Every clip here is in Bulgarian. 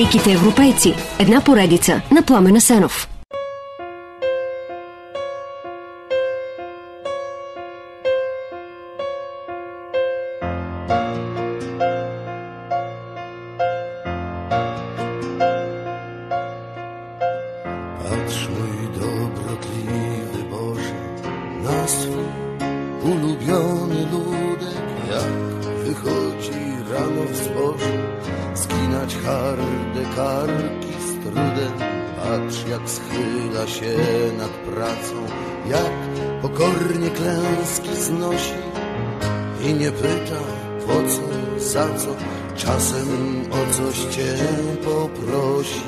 Великите европейци. Една поредица на Пламена Сенов. Patrz mój dobrotliwy Boże na swój ulubiony ludek, jak wychodzi rano w zboże, skinać harde karki z trudem. Patrz jak schyla się nad pracą, jak pokornie klęski znosi i nie pyta po co, za co, czasem o coś cię poprosi.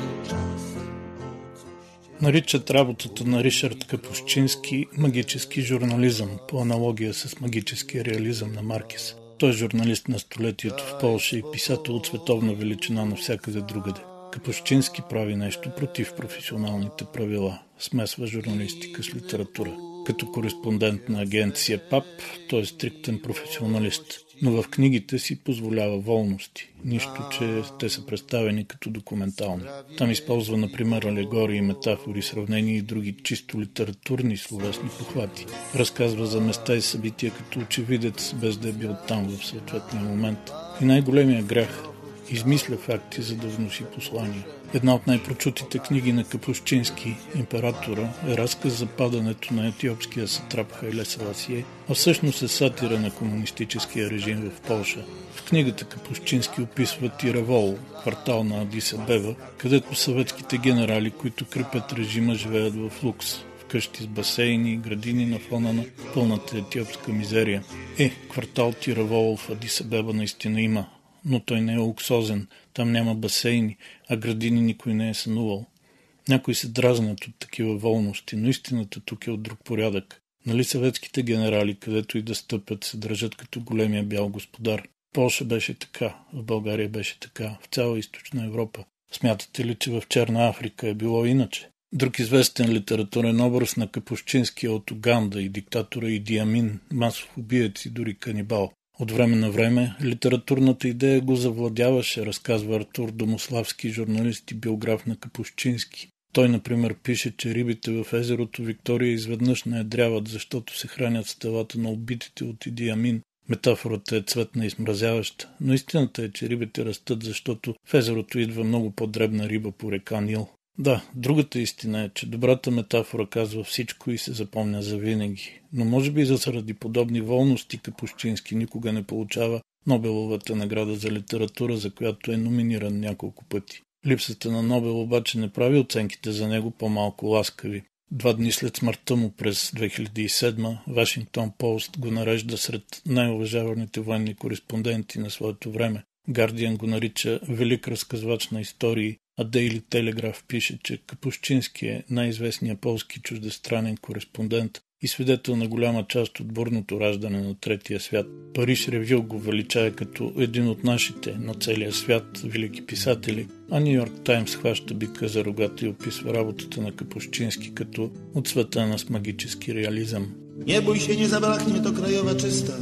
Наричат работата на Ришард Капущински магически журнализъм, по аналогия с магическия реализъм на Маркис. Той е журналист на столетието в Полша и писател от световна величина навсякъде другаде. Капущински прави нещо против професионалните правила. Смесва журналистика с литература. Като кореспондент на агенция ПАП, той е стриктен професионалист. Но в книгите си позволява волности. Нищо, че те са представени като документални. Там използва, например, алегории, метафори, сравнения и други чисто литературни словесни похвати. Разказва за места и събития като очевидец, без да е бил там в съответния момент. И най-големия грях измисля факти, за да внуши послания. Една от най-прочутите книги на Капущински, Императора, е разказ за падането на етиопския сатрап Хайле Саласие, а всъщност е сатира на комунистическия режим в Полша. В книгата Капущински описва Тиравол, квартал на Адиса Бева, където съветските генерали, които крепят режима, живеят в лукс къщи с басейни, градини на фона на пълната етиопска мизерия. Е, квартал Тиравол в Адисабеба наистина има, но той не е луксозен. Там няма басейни, а градини никой не е сънувал. Някои се дразнят от такива волности, но истината тук е от друг порядък. Нали съветските генерали, където и да стъпят, се държат като големия бял господар? Полша беше така, в България беше така, в цяла източна Европа. Смятате ли, че в Черна Африка е било иначе? Друг известен литературен образ на Капущински е от Уганда и диктатора Идиамин, масов убиец и дори канибал. От време на време литературната идея го завладяваше, разказва Артур Домославски, журналист и биограф на Капущински. Той, например, пише, че рибите в езерото Виктория изведнъж не ядряват, защото се хранят с телата на убитите от Идиамин. Метафората е цветна и смразяваща, но истината е, че рибите растат, защото в езерото идва много по-дребна риба по река Нил. Да, другата истина е, че добрата метафора казва всичко и се запомня за винаги. Но може би заради подобни волности Капущински никога не получава Нобеловата награда за литература, за която е номиниран няколко пъти. Липсата на Нобел обаче не прави оценките за него по-малко ласкави. Два дни след смъртта му през 2007 Вашингтон Пост го нарежда сред най-уважаваните военни кореспонденти на своето време. Гардиан го нарича велик разказвач на истории, а Дейли Телеграф пише, че Капущински е най-известният полски чуждестранен кореспондент и свидетел на голяма част от бурното раждане на третия свят. Париж Ревю го величае като един от нашите на целия свят велики писатели, а Нью Йорк Таймс хваща бика за рогата и описва работата на Капущински като от света на с магически реализъм. Nie bój się, nie zabraknie, to krajowa czysta.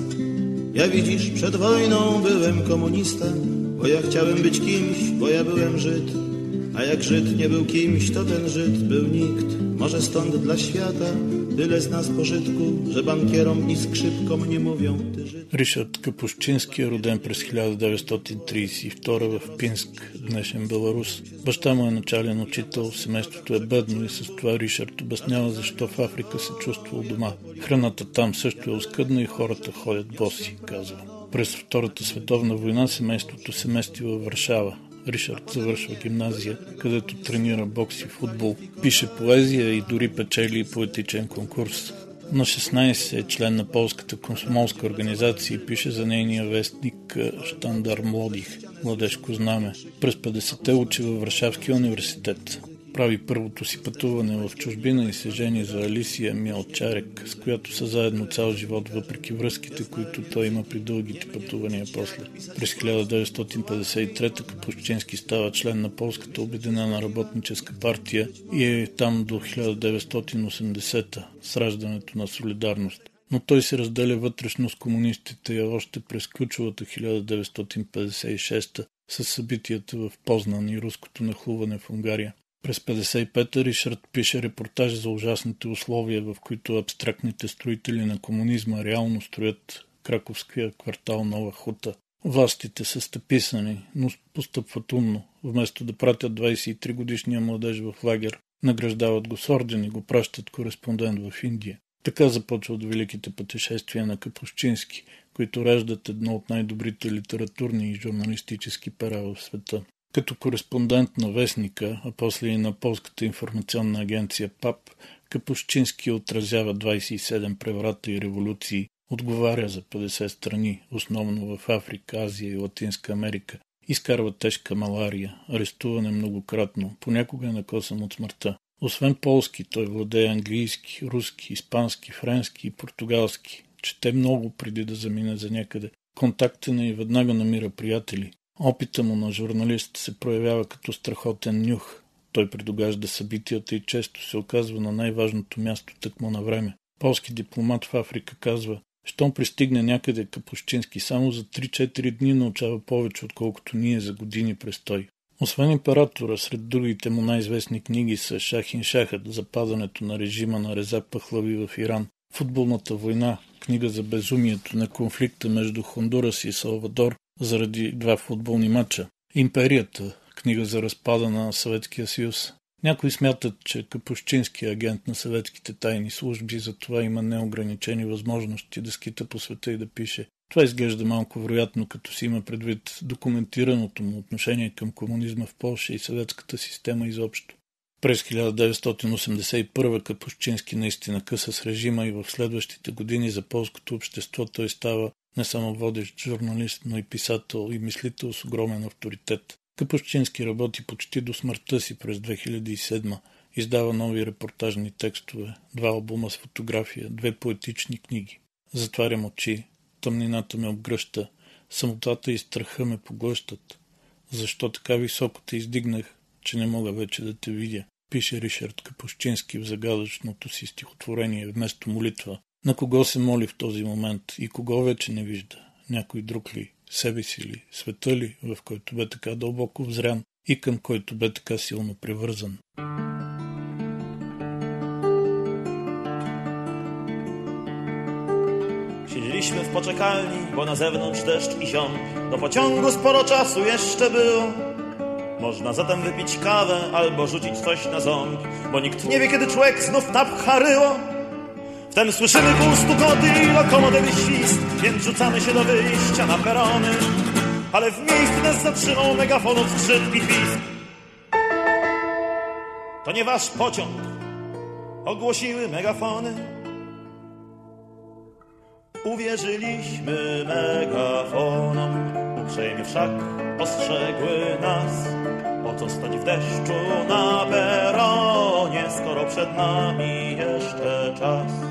Ja widzisz, przed wojną byłem komunista, bo ja chciałem być kimś, bo ja byłem Żyd. A jak Żyd nie był kimś, to ten Żyd był nikt. Może stąd dla świata tyle z nas pożytku, że bankierom i skrzypkom nie mówią ty Żyd. Ришард Капущински е роден през 1932 в Пинск, днешен Беларус. Баща му е начален учител, семейството е бедно и с това Ришард обяснява защо в Африка се чувствал дома. Храната там също е оскъдна и хората ходят боси, казва. През Втората световна война семейството се мести във Варшава. Ришард завършва гимназия, където тренира бокс и футбол, пише поезия и дори печели поетичен конкурс. На 16 е член на полската комсомолска организация и пише за нейния вестник Штандар Млодих, младежко знаме. През 50-те учи във Варшавския университет. Прави първото си пътуване в чужбина и се жени за Алисия Мялчарек, с която са заедно цял живот, въпреки връзките, които той има при дългите пътувания после. През 1953 Капущински става член на Полската обединена работническа партия и е там до 1980 с раждането на Солидарност но той се разделя вътрешно с комунистите още през ключовата 1956 с събитията в Познан и руското нахлуване в Унгария. През 55-та Ришард пише репортаж за ужасните условия, в които абстрактните строители на комунизма реално строят краковския квартал Нова Хута. Властите са стъписани, но постъпват умно. Вместо да пратят 23 годишния младеж в лагер, награждават го с орден и го пращат кореспондент в Индия. Така започват великите пътешествия на Капущински, които раждат едно от най-добрите литературни и журналистически пера в света. Като кореспондент на Вестника, а после и на Полската информационна агенция ПАП, Капущински отразява 27 преврата и революции, отговаря за 50 страни, основно в Африка, Азия и Латинска Америка, изкарва тежка малария, арестуване многократно, понякога е накосан от смъртта. Освен полски, той владее английски, руски, испански, френски и португалски. Чете много преди да замине за някъде. Контактен и веднага намира приятели. Опита му на журналист се проявява като страхотен нюх. Той предугажда събитията и често се оказва на най-важното място тъкмо на време. Полски дипломат в Африка казва, щом пристигне някъде Капущински, само за 3-4 дни научава повече, отколкото ние за години престой. Освен императора, сред другите му най-известни книги са Шахин Шахът, за падането на режима на Реза Пахлави в Иран, Футболната война, книга за безумието на конфликта между Хондурас и Салвадор заради два футболни матча, Империята, книга за разпада на Съветския съюз. Някои смятат, че Капущински е агент на съветските тайни служби, затова има неограничени възможности да скита по света и да пише. Това изглежда малко вероятно, като си има предвид документираното му отношение към комунизма в Польша и съветската система изобщо. През 1981 Капущински наистина къса с режима и в следващите години за полското общество той става не само водещ журналист, но и писател и мислител с огромен авторитет. Капущински работи почти до смъртта си през 2007 Издава нови репортажни текстове, два албума с фотография, две поетични книги. Затварям очи, тъмнината ме обгръща, самотата и страха ме поглъщат. Защо така високо те издигнах, че не мога вече да те видя? Пише Ришард Капущински в загадъчното си стихотворение вместо молитва. На кого се моли в този момент и кого вече не вижда? Някой друг ли? Себе си ли? Света ли, в който бе така дълбоко взрян и към който бе така силно привързан? Siedzieliśmy w poczekalni, bo na zewnątrz deszcz i ziom. Do pociągu sporo czasu jeszcze było. Można zatem wypić kawę albo rzucić coś na ząb, bo nikt nie wie, kiedy człowiek znów napcha ryło. Wtem słyszymy pół stukoty i lokomotywy świst, więc rzucamy się do wyjścia na perony. Ale w miejscu nas zatrzymał megafonów skrzyp i pisk. To nie wasz pociąg, ogłosiły megafony. Uwierzyliśmy megafonom, uprzejmie wszak ostrzegły nas. Po co stać w deszczu na peronie, skoro przed nami jeszcze czas?